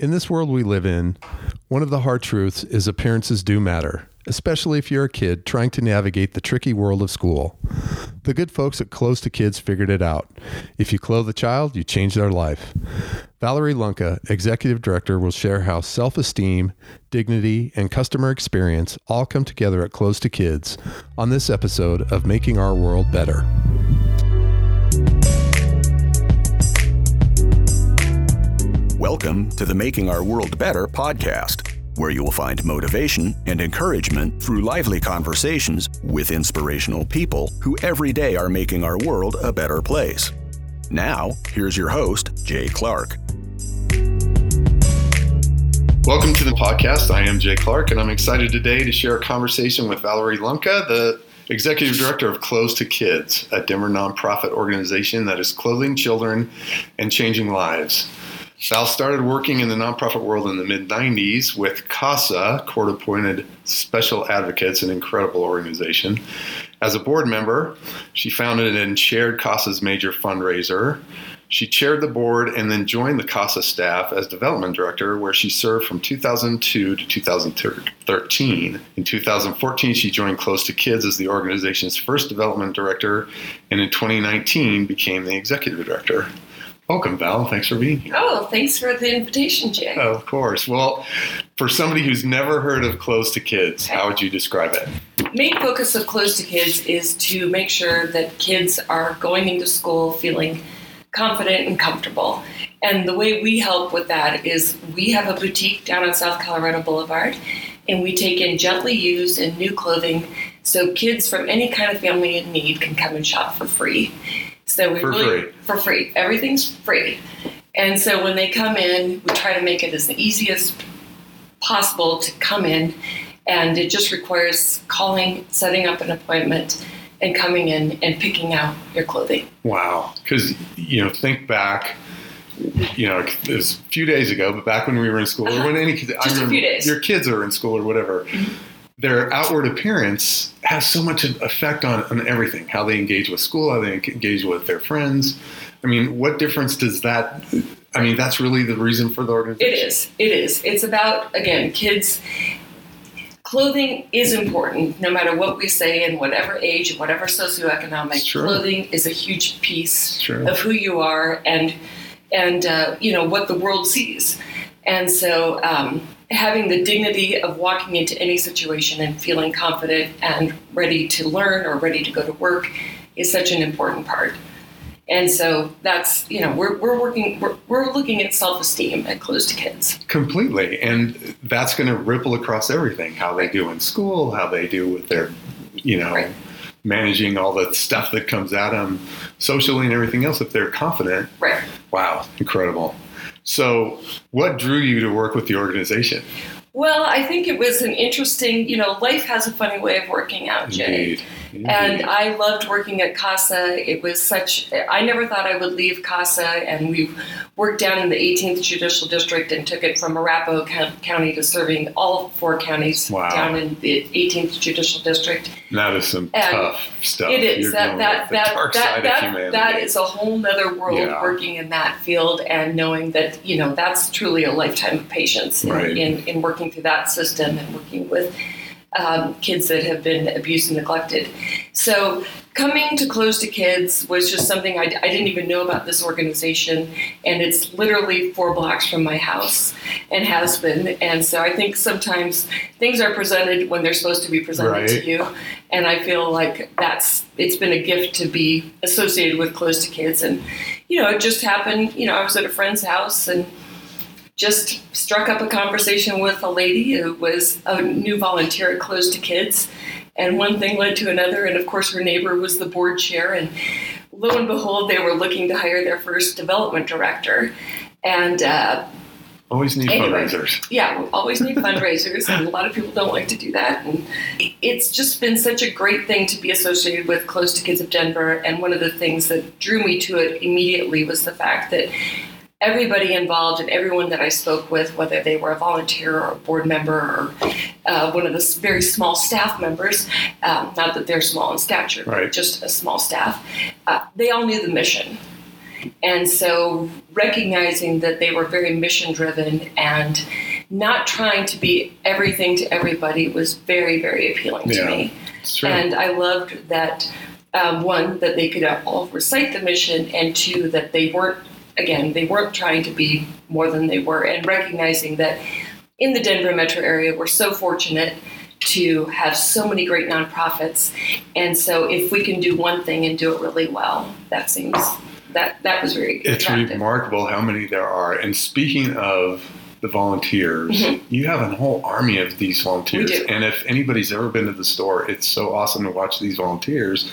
In this world we live in, one of the hard truths is appearances do matter, especially if you're a kid trying to navigate the tricky world of school. The good folks at Clothes to Kids figured it out. If you clothe a child, you change their life. Valerie Lunka, Executive Director, will share how self esteem, dignity, and customer experience all come together at Clothes to Kids on this episode of Making Our World Better. Welcome to the Making Our World Better podcast, where you will find motivation and encouragement through lively conversations with inspirational people who every day are making our world a better place. Now, here's your host, Jay Clark. Welcome to the podcast. I am Jay Clark, and I'm excited today to share a conversation with Valerie Lunka, the Executive Director of Clothes to Kids, a Denver nonprofit organization that is clothing children and changing lives. Val started working in the nonprofit world in the mid 90s with CASA, Court Appointed Special Advocates, an incredible organization. As a board member, she founded and chaired CASA's major fundraiser. She chaired the board and then joined the CASA staff as development director, where she served from 2002 to 2013. In 2014, she joined Clothes to Kids as the organization's first development director, and in 2019 became the executive director. Welcome, Val. Thanks for being here. Oh, thanks for the invitation, Jay. Oh, of course. Well, for somebody who's never heard of Clothes to Kids, how would you describe it? Main focus of Clothes to Kids is to make sure that kids are going into school feeling confident and comfortable. And the way we help with that is we have a boutique down on South Colorado Boulevard, and we take in gently used and new clothing so kids from any kind of family in need can come and shop for free. So we for really free. for free. Everything's free. And so when they come in, we try to make it as easy as possible to come in and it just requires calling, setting up an appointment and coming in and picking out your clothing. Wow. Cuz you know, think back you know, it was a few days ago, but back when we were in school, or when any kids, I Uh-huh. Just a remember your kids are in school or whatever, Mm-hmm. Their outward appearance has so much effect on, on everything how they engage with school, how they engage with their friends. I mean, what difference does that? I mean, that's really the reason for the It organization. is. It is. It's about again, kids clothing is important no matter what we say in whatever age and whatever socioeconomic clothing is a huge piece of who you are and and uh, you know what the world sees and so um, having the dignity of walking into any situation and feeling confident and ready to learn or ready to go to work is such an important part and so that's you know we're, we're working we're, we're looking at self-esteem at clothes to kids Completely. And that's going to ripple across everything how they do in school, how they do with their, you know, Right. managing all the stuff that comes at them socially and everything else. If they're confident, right wow, incredible. So, what drew you to work with the organization? well i think it was an interesting you know life has a funny way of working out jay And I loved working at CASA. It was such, I never thought I would leave CASA. And we worked down in the 18th Judicial District and took it from Arapahoe County to serving all four counties Wow. down in the 18th Judicial District. that is some and tough stuff. It is. You're that that, that, that, that, that is a whole other world Yeah. working in that field and knowing that you know that's truly a lifetime of patience in, Right. in, in working through that system and working with um, kids that have been abused and neglected. So coming to Clothes to Kids was just something I, I didn't even know about this organization, and it's literally four blocks from my house and has been. And so I think sometimes things are presented when they're supposed to be presented Right. to you, and I feel like that's it's been a gift to be associated with Clothes to Kids. And you know, it just happened. You know, I was at a friend's house and just struck up a conversation with a lady who was a new volunteer at Clothes to Kids. And one thing led to another. And of course, her neighbor was the board chair. And lo and behold, they were looking to hire their first development director. And uh, Always need Anyway. fundraisers. yeah, we always need fundraisers, and a lot of people don't like to do that. And it's just been such a great thing to be associated with Clothes to Kids of Denver. And one of the things that drew me to it immediately was the fact that everybody involved and everyone that I spoke with, whether they were a volunteer or a board member or uh, one of the very small staff members, um, not that they're small in stature, Right. but just a small staff, uh, they all knew the mission. And so recognizing that they were very mission driven and not trying to be everything to everybody was very, very appealing to me. And I loved that um, one that they could all recite the mission, and two that they weren't again they weren't trying to be more than they were, and recognizing that in the Denver metro area we're so fortunate to have so many great nonprofits, and so if we can do one thing and do it really well, that seems that that was very It's attractive. remarkable how many there are. And speaking of the volunteers, Mhm. you have a whole army of these volunteers. And if anybody's ever been to the store, it's so awesome to watch these volunteers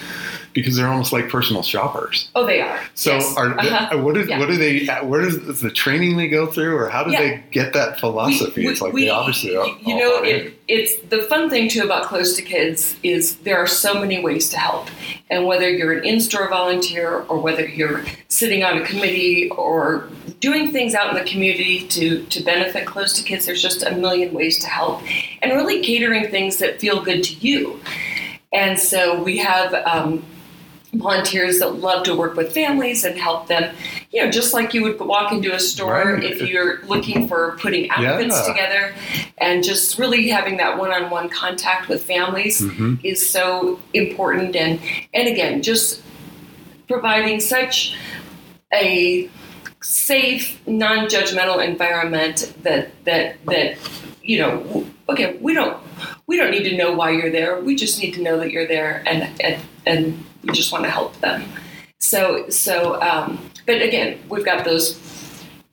because they're almost like personal shoppers. Oh, they are. So, Yes. are they, Uh-huh. what, is, Yeah. what do they? Where does is the training they go through, or how do Yeah. they get that philosophy? We- it's like we- they obviously are. You know, it, it's the fun thing too about Clothes to Kids is there are so many ways to help, and whether you're an in-store volunteer or whether you're sitting on a committee or doing things out in the community to to benefit Clothes to Kids, there's just a million ways to help, and really catering things that feel good to you. And so we have. Um, volunteers that love to work with families and help them you know just like you would walk into a store Right. if you're looking for putting outfits Yeah. together and just really having that one-on-one contact with families Mhm. is so important and and again just providing such a safe non-judgmental environment that that that you know okay we don't we don't need to know why you're there we just need to know that you're there and and, and we just want to help them so so um, but again we've got those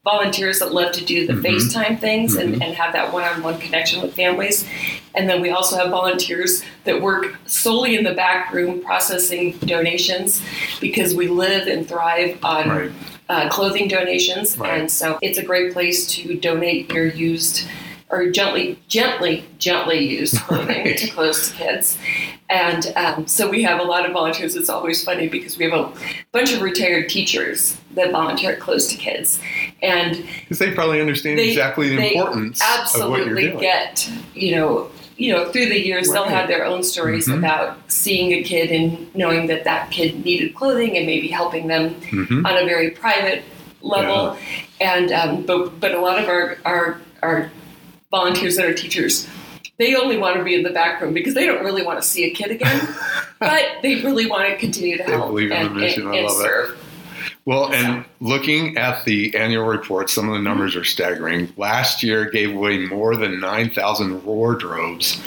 volunteers that love to do the Mhm. FaceTime things Mhm. and, and have that one-on-one connection with families. And then we also have volunteers that work solely in the back room processing donations because we live and thrive on Right. uh, clothing donations. Right. And so it's a great place to donate your used or gently, gently, gently used clothing Right. to clothes to kids. And um, so we have a lot of volunteers. It's always funny because we have a bunch of retired teachers that volunteer clothes to kids. And Because they probably understand They- exactly the importance of what you're absolutely doing. get you know you know through the years they'll have their own stories Mhm. about seeing a kid and knowing that that kid needed clothing and maybe helping them Mhm. on a very private level and um, but but a lot of our our our volunteers that are teachers they only want to be in the back room because they don't really want to see a kid again but they really want to continue to help believe in the and, mission. and, I and love it. Well, and looking at the annual report, some of the mm-hmm. numbers are staggering. Last year gave away more than 9,000 wardrobes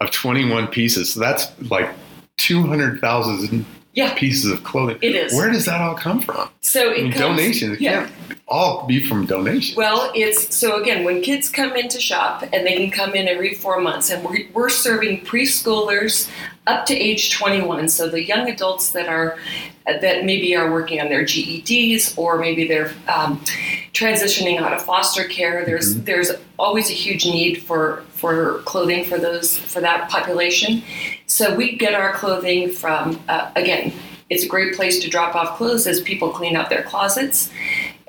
of 21 pieces. So that's like 200,000 Yeah. pieces of clothing. It is. Where does that all come from? so I mean, comes, donations. It yeah all be from donations. Well, it's so again, when kids come in to shop, and they can come in every four months, and we're, we're serving preschoolers up to age 21. So the young adults that are that maybe are working on their GEDs or maybe they're um, transitioning out of foster care. There's there's always a huge need for for clothing for those for that population. So we get our clothing from uh, again. It's a great place to drop off clothes as people clean out their closets.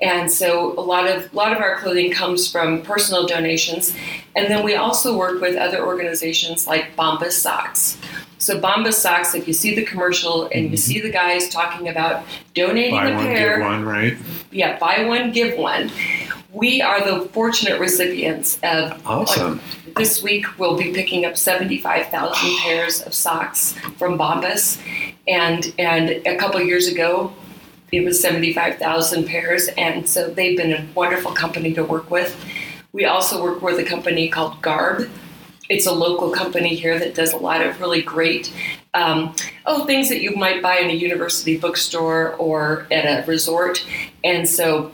And so a lot of a lot of our clothing comes from personal donations, and then we also work with other organizations like Bombas Socks. So Bombas Socks, if you see the commercial and you mm-hmm. see the guys talking about donating Buy a one, pair, one, right? yeah, buy one, give one. We are the fortunate recipients of Awesome. this week we'll be picking up 75,000 pairs of socks from Bombas and and a couple years ago it was 75,000 pairs and so they've been a wonderful company to work with. We also work with a company called Garb. It's a local company here that does a lot of really great um, oh things that you might buy in a university bookstore or at a resort and so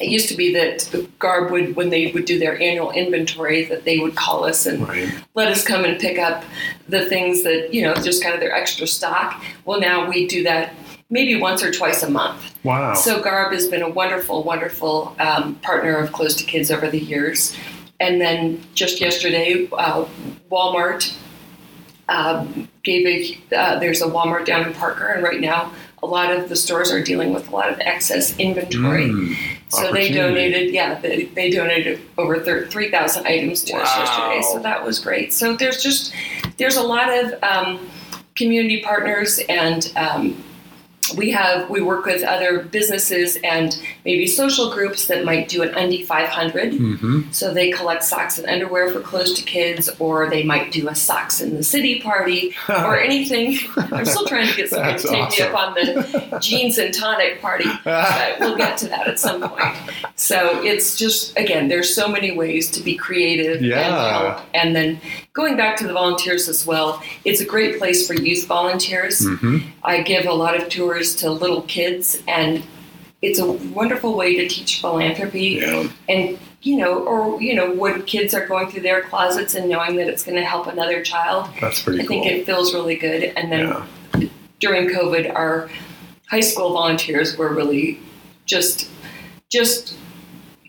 it used to be that Garb would, when they would do their annual inventory, that they would call us and Right. let us come and pick up the things that, you know, just kind of their extra stock. Well, now we do that maybe once or twice a month. Wow. So Garb has been a wonderful, wonderful um, partner of Clothes to Kids over the years. And then just yesterday, uh, Walmart um, gave a, uh, there's a Walmart down in Parker, and right now a lot of the stores are dealing with a lot of excess inventory. Mm, So they donated, yeah, they, they donated over 3,000 items to us yesterday. So that was great. So there's just, there's a lot of um, community partners and um, we have we work with other businesses and maybe social groups that might do an Undy 500. Mm-hmm. So they collect socks and underwear for clothes to kids, or they might do a socks in the city party, or anything. I'm still trying to get someone to take me up on the jeans and tonic party, but we'll get to that at some point. So it's just again, there's so many ways to be creative and Yeah. help. And then going back to the volunteers as well, it's a great place for youth volunteers. Mm-hmm. I give a lot of tours to little kids, and it's a wonderful way to teach philanthropy. Yeah. And you know, or you know, when kids are going through their closets and knowing that it's going to help another child, That's pretty I cool. think it feels really good. And then yeah. during COVID, our high school volunteers were really just just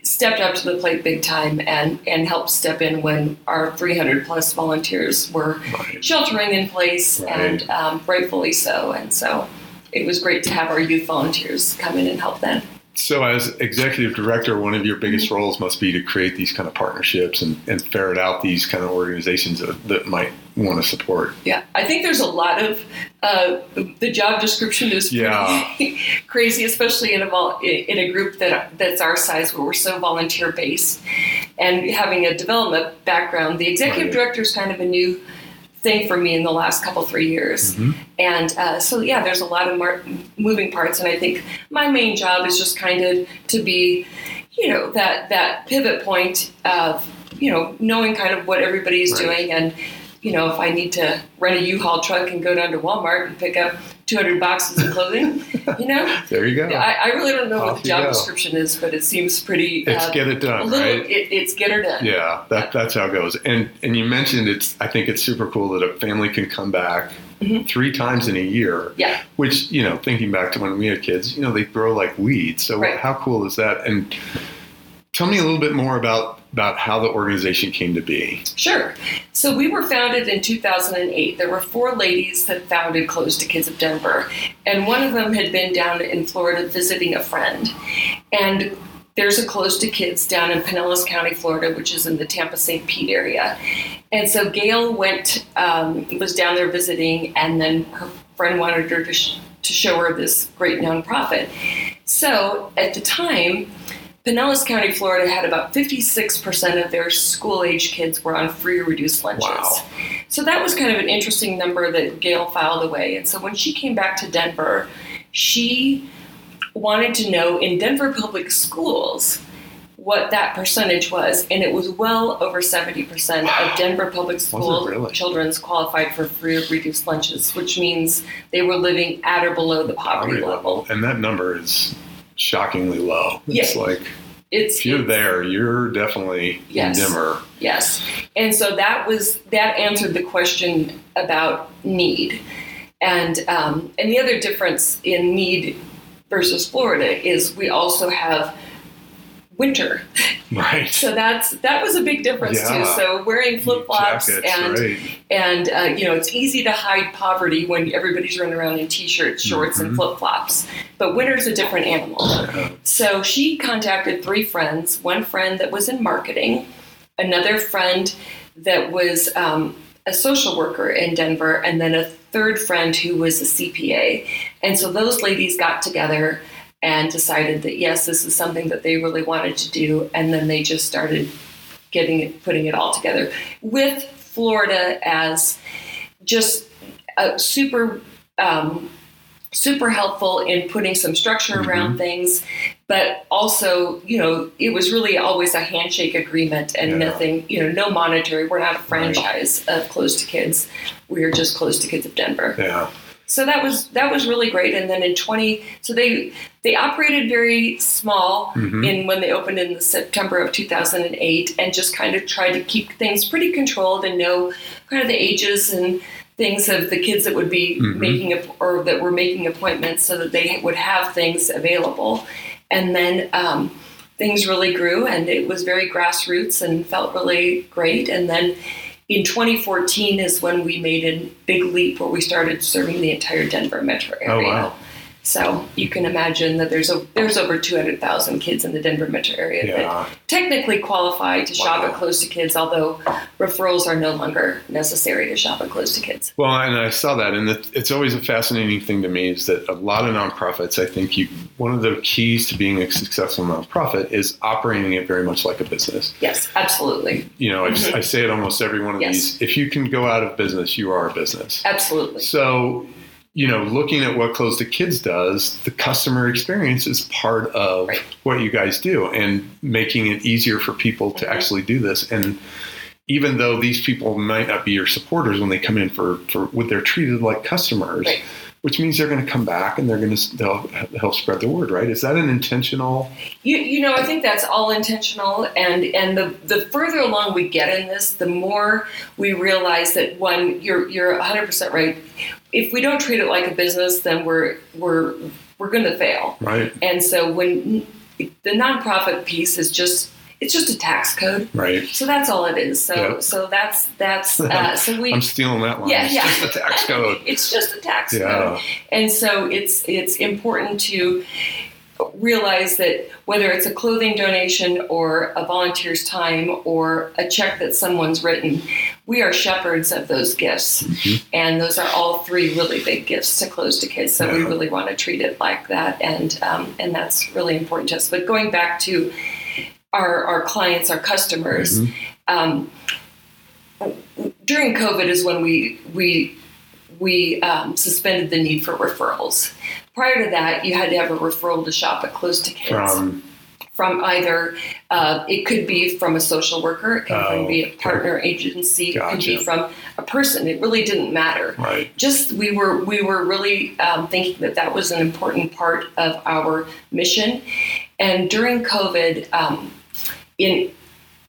stepped up to the plate big time and and helped step in when our 300 plus volunteers were Right. sheltering in place Right. and um, rightfully so. And so it was great to have our youth volunteers come in and help them. So, as executive director, one of your biggest Mm-hmm. roles must be to create these kind of partnerships and, and ferret out these kind of organizations that, that might want to support. Yeah, I think there's a lot of uh, the job description is pretty Yeah. crazy, especially in a vol- in a group that that's our size where we're so volunteer based, and having a development background. The executive Right. director is kind of a new thing for me in the last couple three years, Mhm. and uh, so yeah, there's a lot of mar- moving parts, and I think my main job is just kind of to be, you know, that that pivot point of you know knowing kind of what everybody's Right. doing and you know, if I need to rent a U-Haul truck and go down to Walmart and pick up 200 boxes of clothing, you know, There you go. I, I really don't know Off what the job go. description is, but it seems pretty. it's uh, get it done, little. right? It, it's get her done. Yeah, that, that's how it goes. And and you mentioned it's. I think it's super cool that a family can come back Mhm. three times in a year. Yeah. Which you know, thinking back to when we had kids, you know, they grow like weeds. So Right. how cool is that? And tell me a little bit more about about how the organization came to be. Sure. So we were founded in 2008. There were four ladies that founded Clothes to Kids of Denver, and one of them had been down in Florida visiting a friend. And there's a Clothes to Kids down in Pinellas County, Florida, which is in the Tampa St. Pete area. And so Gail went, um, was down there visiting, and then her friend wanted her to, sh- to show her this great nonprofit. So at the time, Pinellas County, Florida had about 56% of their school age kids were on free or reduced lunches. Wow. So that was kind of an interesting number that Gail filed away. And so when she came back to Denver, she wanted to know in Denver public schools what that percentage was. And it was well over 70% of Denver public school really? children's qualified for free or reduced lunches, which means they were living at or below the poverty, level. And that number is shockingly low. It's Yeah. like It's, if you're it's- there, you're definitely Yes. dimmer. Yes. And so that was that answered the question about need. And um, and the other difference in need versus Florida is we also have winter. Right. So that's that was a big difference Yeah. too. So wearing flip flops and right. and uh, you know it's easy to hide poverty when everybody's running around in t-shirts, shorts, Mhm. and flip flops. But winter's a different animal. Yeah. So she contacted three friends one friend that was in marketing, another friend that was um, a social worker in Denver, and then a third friend who was a CPA. And so those ladies got together and decided that yes, this is something that they really wanted to do. And then they just started getting it, putting it all together with Florida as just a super. Um, super helpful in putting some structure around things but also you know it was really always a handshake agreement and Yeah. nothing you know no monetary we're not a franchise of clothes to kids we are just clothes to kids of denver Yeah. So that was that was really great and then in 20 so they they operated very small Mhm. in when they opened in the september of 2008 and just kind of tried to keep things pretty controlled and know kind of the ages and things of the kids that would be Mhm. making a, or that were making appointments so that they would have things available and then um, things really grew and it was very grassroots and felt really great and then in 2014 is when we made a big leap where we started serving the entire Denver metro area. Oh, area. wow. So you can imagine that there's a there's over 200,000 kids in the Denver metro area Yeah. that technically qualify to shop at Clothes to Kids, although referrals are no longer necessary to shop at Clothes to Kids. Well, and I saw that, and it's always a fascinating thing to me is that a lot of nonprofits, I think you one of the keys to being a successful nonprofit is operating it very much like a business. Yes, absolutely, You know, I, Mhm. I say it almost every one of Yes. these. If you can go out of business, you are a business. absolutely. So, you know, looking at what Clothes to Kids does, the customer experience is part of Right. what you guys do and making it easier for people to Mhm. actually do this. And even though these people might not be your supporters when they come in for, for what they're treated like customers, Right. Which means they're going to come back and they're going to they'll help spread the word, right? Is that an intentional? You, you know, I think that's all intentional, and and the the further along we get in this, the more we realize that one, you're you're 100 percent right. If we don't treat it like a business, then we're we're we're going to fail. Right, And so when the nonprofit piece is just it's just a tax code, right. so that's all it is. So Yeah. so that's that's uh, so we. I'm stealing that line. Yeah, it's yeah. just a tax code. It's just a tax code. Yeah, And so it's it's important to realize that whether it's a clothing donation or a volunteer's time or a check that someone's written, we are shepherds of those gifts. Mhm. And those are all three really big gifts to clothes to kids. So we really want to treat it like that. And um, and that's really important to us. But going back to our, our clients, our customers, Mhm. um, during COVID is when we we we um, suspended the need for referrals. Prior to that, you had to have a referral to shop at Clothes to Kids from from either uh, it could be from a social worker, it could Oh, be a okay. partner agency, it could be from a person. It really didn't matter. right. Just we were we were really um, thinking that that was an important part of our mission. And during COVID, um, in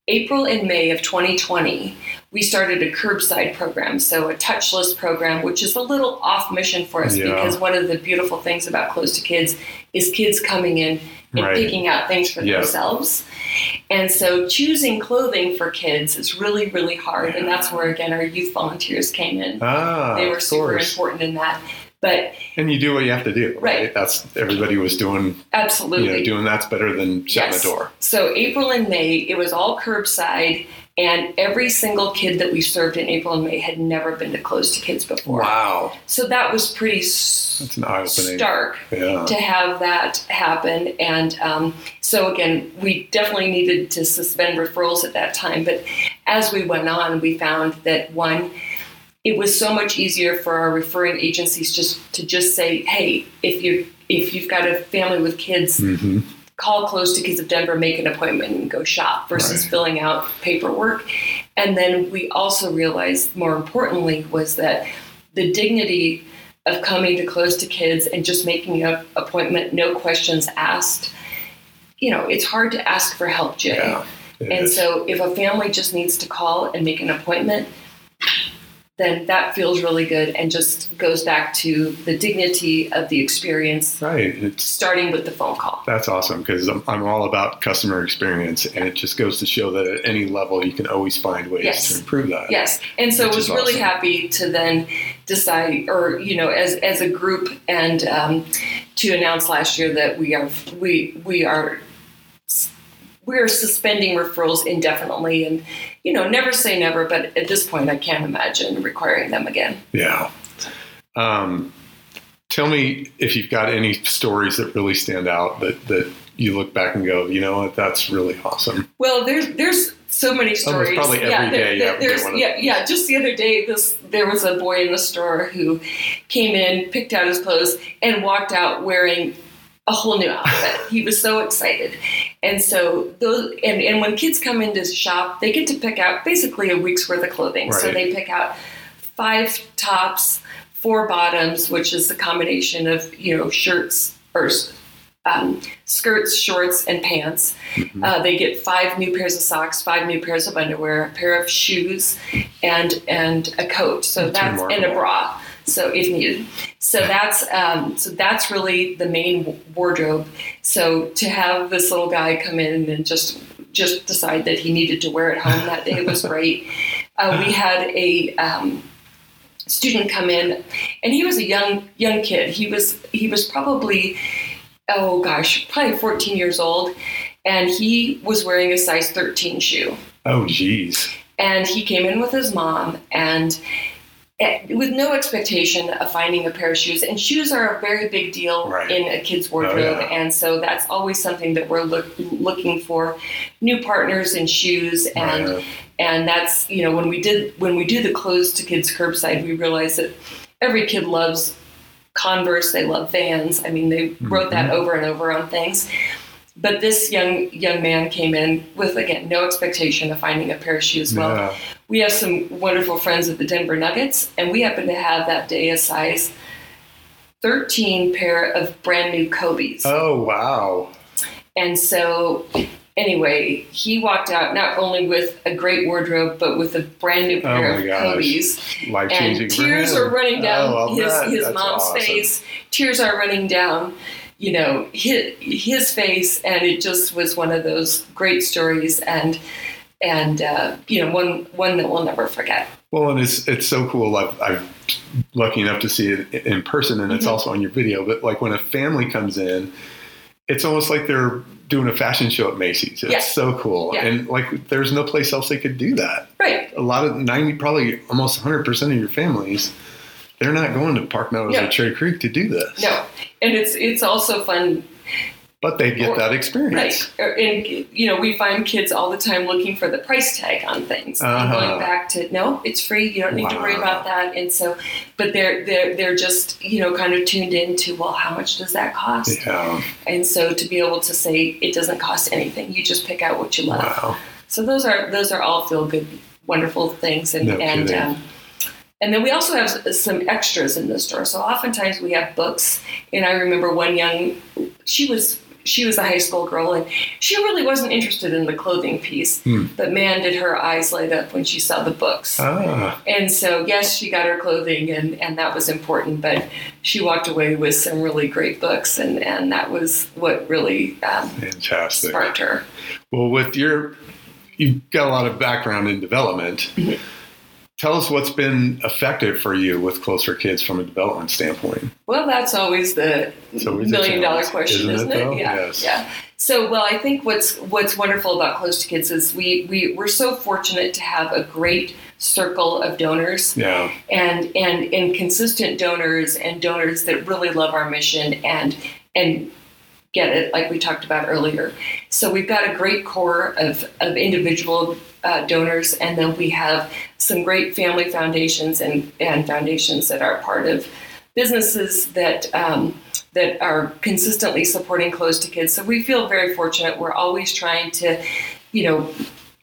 April and May of 2020, we started a curbside program, so a touchless program, which is a little off mission for us Yeah. because one of the beautiful things about Clothes to Kids is kids coming in and Right. picking out things for Yeah. themselves. And so choosing clothing for kids is really, really hard. And that's where, again, our youth volunteers came in. Ah, they were super important in that. But And you do what you have to do, right? Right. That's everybody was doing. absolutely. You know, doing that's better than shutting Yes. the door. So April and May, it was all curbside, and every single kid that we served in April and May had never been to Clothes to Kids before. Wow, So that was pretty that's an stark Yeah, to have that happen. And um, so again, we definitely needed to suspend referrals at that time. But as we went on, we found that one, it was so much easier for our referring agencies just to just say, hey, if you if you've got a family with kids, hmm call clothes to Kids of Denver, make an appointment, and go shop versus Right. filling out paperwork. And then we also realized, more importantly, was that the dignity of coming to clothes to kids and just making an appointment, no questions asked. You know, it's hard to ask for help, Jay. yeah. And is. so if a family just needs to call and make an appointment, then that feels really good and just goes back to the dignity of the experience, right, it's starting with the phone call. that's awesome because I'm, I'm all about customer experience, and it just goes to show that at any level you can always find ways Yes. to improve that. Yes, and so I was really awesome. happy to then decide, or you know, as as a group, and um, to announce last year that we are we we are we are suspending referrals indefinitely, and you know, never say never, but at this point, I can't imagine requiring them again. Yeah. Um, tell me if you've got any stories that really stand out that that you look back and go, you know what, that's really awesome. Well, there's there's so many stories. probably every yeah, day to get there's yeah, yeah. Just the other day, this there was a boy in the store who came in, picked out his clothes, and walked out wearing a whole new outfit. he was so excited, and so those and and when kids come into shop, they get to pick out basically a week's worth of clothing. So they pick out five tops, four bottoms, which is a combination of you know shirts or um, skirts, shorts, and pants. Mhm. Uh, they get five new pairs of socks, five new pairs of underwear, a pair of shoes, and and a coat. So That's that's, and a bra. So if needed. So that's um, so that's really the main wardrobe. So to have this little guy come in and just just decide that he needed to wear it home that day was great. Uh, we had a um, student come in, and he was a young young kid. He was he was probably oh gosh, probably 14 years old, and he was wearing a size 13 shoe. Oh, geez. And he came in with his mom, and with no expectation of finding a pair of shoes. And shoes are a very big deal Right. in a kid's wardrobe, Oh, yeah. and so that's always something that we're look, looking for new partners in shoes and Right. and that's you know when we did when we do the clothes to kids curbside we realized that every kid loves converse they love vans i mean they wrote that Mm-hmm. over and over on things but this young young man came in with again no expectation of finding a pair of shoes well Yeah. We have some wonderful friends at the denver nuggets and we happen to have that day a size 13 pair of brand new kobe's Oh, wow. and so, anyway, he walked out not only with a great wardrobe, but with a brand new pair Oh my of gosh. Kobe's. Life changing. Tears are running oh, down oh, his, bet. his That's mom's awesome. face. Tears are running down, you know, his, his face. And it just was one of those great stories. And, and uh, you know, one, one that we'll never forget. Well, and it's it's so cool. I've, I'm lucky enough to see it in person, and it's Mhm. also on your video. But like when a family comes in, it's almost like they're doing a fashion show at Macy's. It's Yeah. so cool, Yeah. and like there's no place else they could do that. Right. A lot of ninety, probably almost 100 percent of your families, they're not going to Park Meadows No. or Cherry Creek to do this. No. And it's, it's also fun but they get Or- that experience. Right. And, you know, we find kids all the time looking for the price tag on things. Uh-huh. going back to, no, it's free. You don't need to worry about that. And so, but they're, they're, they're just, you know, kind of tuned into, well, how much does that cost? Yeah. And so to be able to say it doesn't cost anything, you just pick out what you love. Wow. So those are, those are all feel good, wonderful things. And, No and, um, and then we also have some extras in the store. So oftentimes we have books. And I remember one young, she was she was a high school girl, and she really wasn't interested in the clothing piece. Hmm. But man, did her eyes light up when she saw the books. Ah. And so, yes, she got her clothing, and, and that was important. But she walked away with some really great books, and, and that was what really um, Fantastic. sparked her. Well, with your, you've got a lot of background in development. Mm-hmm. Tell us what's been effective for you with Clothes for Kids from a development standpoint. Well, that's always the always million dollar question, isn't isn't it, it? Yeah, Yes. yeah. So, well, I think what's what's wonderful about Clothes to Kids is we we we're so fortunate to have a great circle of donors Yeah. and and and consistent donors and donors that really love our mission and and get it like we talked about earlier. So we've got a great core of of individual uh, donors, and then we have some great family foundations and and foundations that are part of businesses that. Um, that are consistently supporting clothes to kids. So we feel very fortunate. We're always trying to, you know,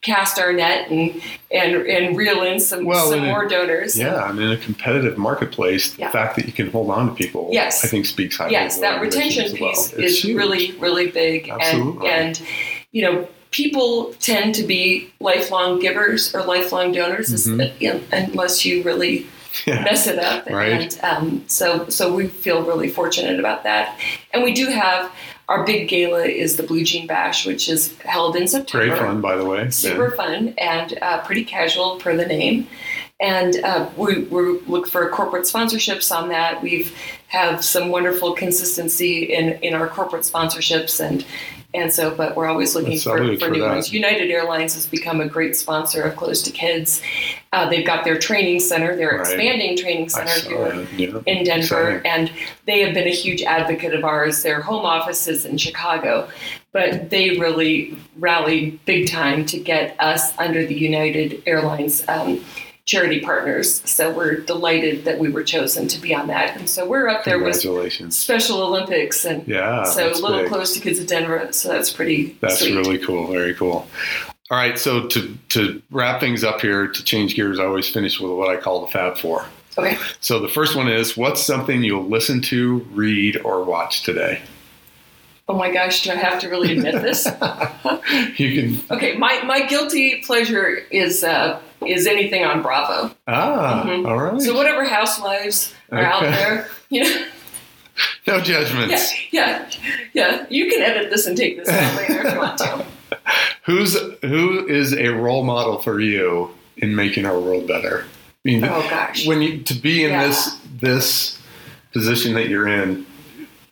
cast our net and and and reel in some Well, some more donors. Yeah. And in a competitive marketplace, Yeah. the fact that you can hold on to people, Yes. I think speaks highly yes, of that retention as well. piece is huge. really, really big. Absolutely. And, and, you know, people tend to be lifelong givers or lifelong donors Mhm. unless you really Yeah. mess it up. Right. And um, so, so we feel really fortunate about that. And we do have our big gala is the Blue Jean Bash, which is held in September Great fun, by the way. super Ben. fun and uh, pretty casual per the name. And uh, we, we look for corporate sponsorships on that. We've have some wonderful consistency in, in our corporate sponsorships and and so, but we're always looking for, for for new that. ones. United Airlines has become a great sponsor of Clothes to Kids. Uh, they've got their training center, their Right. expanding training center here. Yeah. in Denver, Exciting. and they have been a huge advocate of ours. Their home office is in Chicago, but they really rallied big time to get us under the United Airlines um, charity partners. So we're delighted that we were chosen to be on that, and so we're up there with Special Olympics and. Yeah. so a little big. clothes to kids of Denver, so that's pretty That's sweet. really cool. Very cool. All right. So to to wrap things up here, to change gears, I always finish with what I call the Fab Four. okay. So the first one is what's something you'll listen to, read, or watch today? Oh my gosh, do I have to really admit this? You can Okay, my, my guilty pleasure is uh, is anything on Bravo. ah, Mhm. all right. So whatever housewives are out there, you know, no judgments. yeah, yeah. yeah. You can edit this and take this out later if you want to. Who's who is a role model for you in making our world better? mean, Oh, gosh. when you to be in Yeah. this this position that you're in,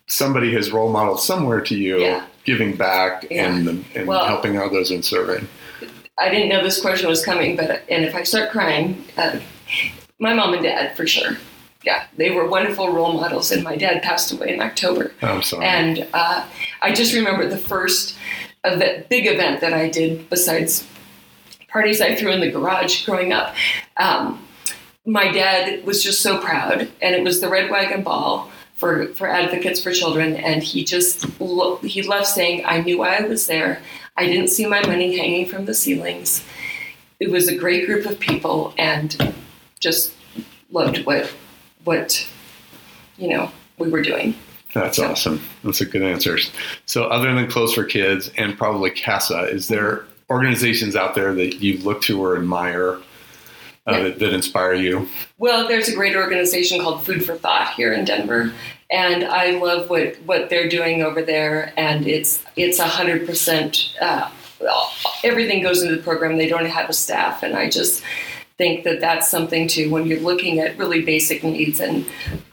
somebody has role modeled somewhere to you, Yeah. giving back Yeah. and and Well- helping others in serving. I didn't know this question was coming, but and if I start crying, uh, my mom and dad for sure. Yeah, they were wonderful role models, and my dad passed away in October. I'm sorry. And uh, I just remember the first event, big event that I did, besides parties I threw in the garage growing up. Um, my dad was just so proud, and it was the Red Wagon Ball for, for Advocates for Children, and he just lo- he loved saying, "I knew why I was there. I didn't see my money hanging from the ceilings. It was a great group of people, and just loved what what you know we were doing." That's So- awesome. That's a good answer. So, other than Clothes for Kids and probably CASA, is there organizations out there that you look to or admire uh, that, that inspire you? Well, there's a great organization called Food for Thought here in Denver, and I love what, what they're doing over there. And it's it's a hundred percent. uh, Everything goes into the program. They don't have a staff, and I just think that that's something too. When you're looking at really basic needs, and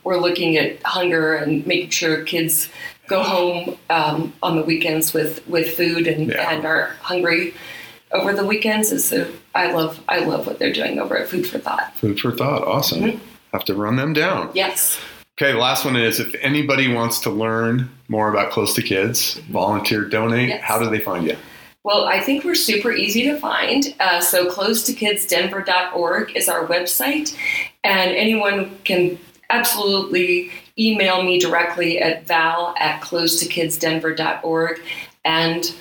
we're looking at hunger and making sure kids go home um, on the weekends with with food and, Yeah. and are hungry over the weekends is I love I love what they're doing over at Food for Thought. Food for thought. Awesome. Mhm. Have to run them down. Yes. Okay, the last one is if anybody wants to learn more about Clothes to Kids, volunteer, donate, Yes. how do they find you? Well, I think we're super easy to find. Uh, so, clothestokidsdenver.org is our website, and anyone can absolutely email me directly at val at close to clothestokidsdenver.org. And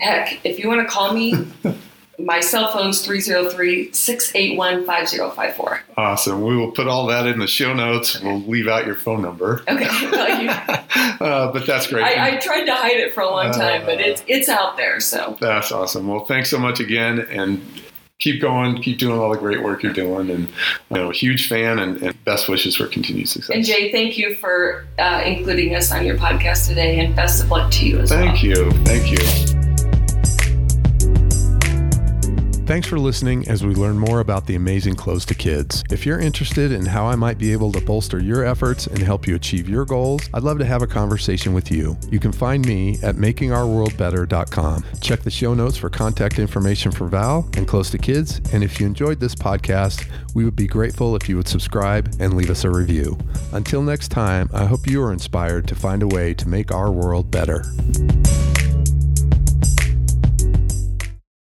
heck, if you want to call me, my cell phone's 303 681 5054. Awesome. We will put all that in the show notes. We'll leave out your phone number. Okay. Well, you, uh, but that's great. I, I tried to hide it for a long time, but Uh. it's, it's out there. So, That's awesome. Well, thanks so much again, and keep going, keep doing all the great work you're doing, and you know, huge fan, and, and best wishes for continued success. And Jay, thank you for uh, including us on your podcast today, and best of luck to you as well. Thank you, thank you. Thanks for listening as we learn more about the amazing Clothes to Kids. If you're interested in how I might be able to bolster your efforts and help you achieve your goals, I'd love to have a conversation with you. You can find me at makingourworldbetter.com. Check the show notes for contact information for Val and Clothes to Kids. And if you enjoyed this podcast, we would be grateful if you would subscribe and leave us a review. Until next time, I hope you are inspired to find a way to make our world better.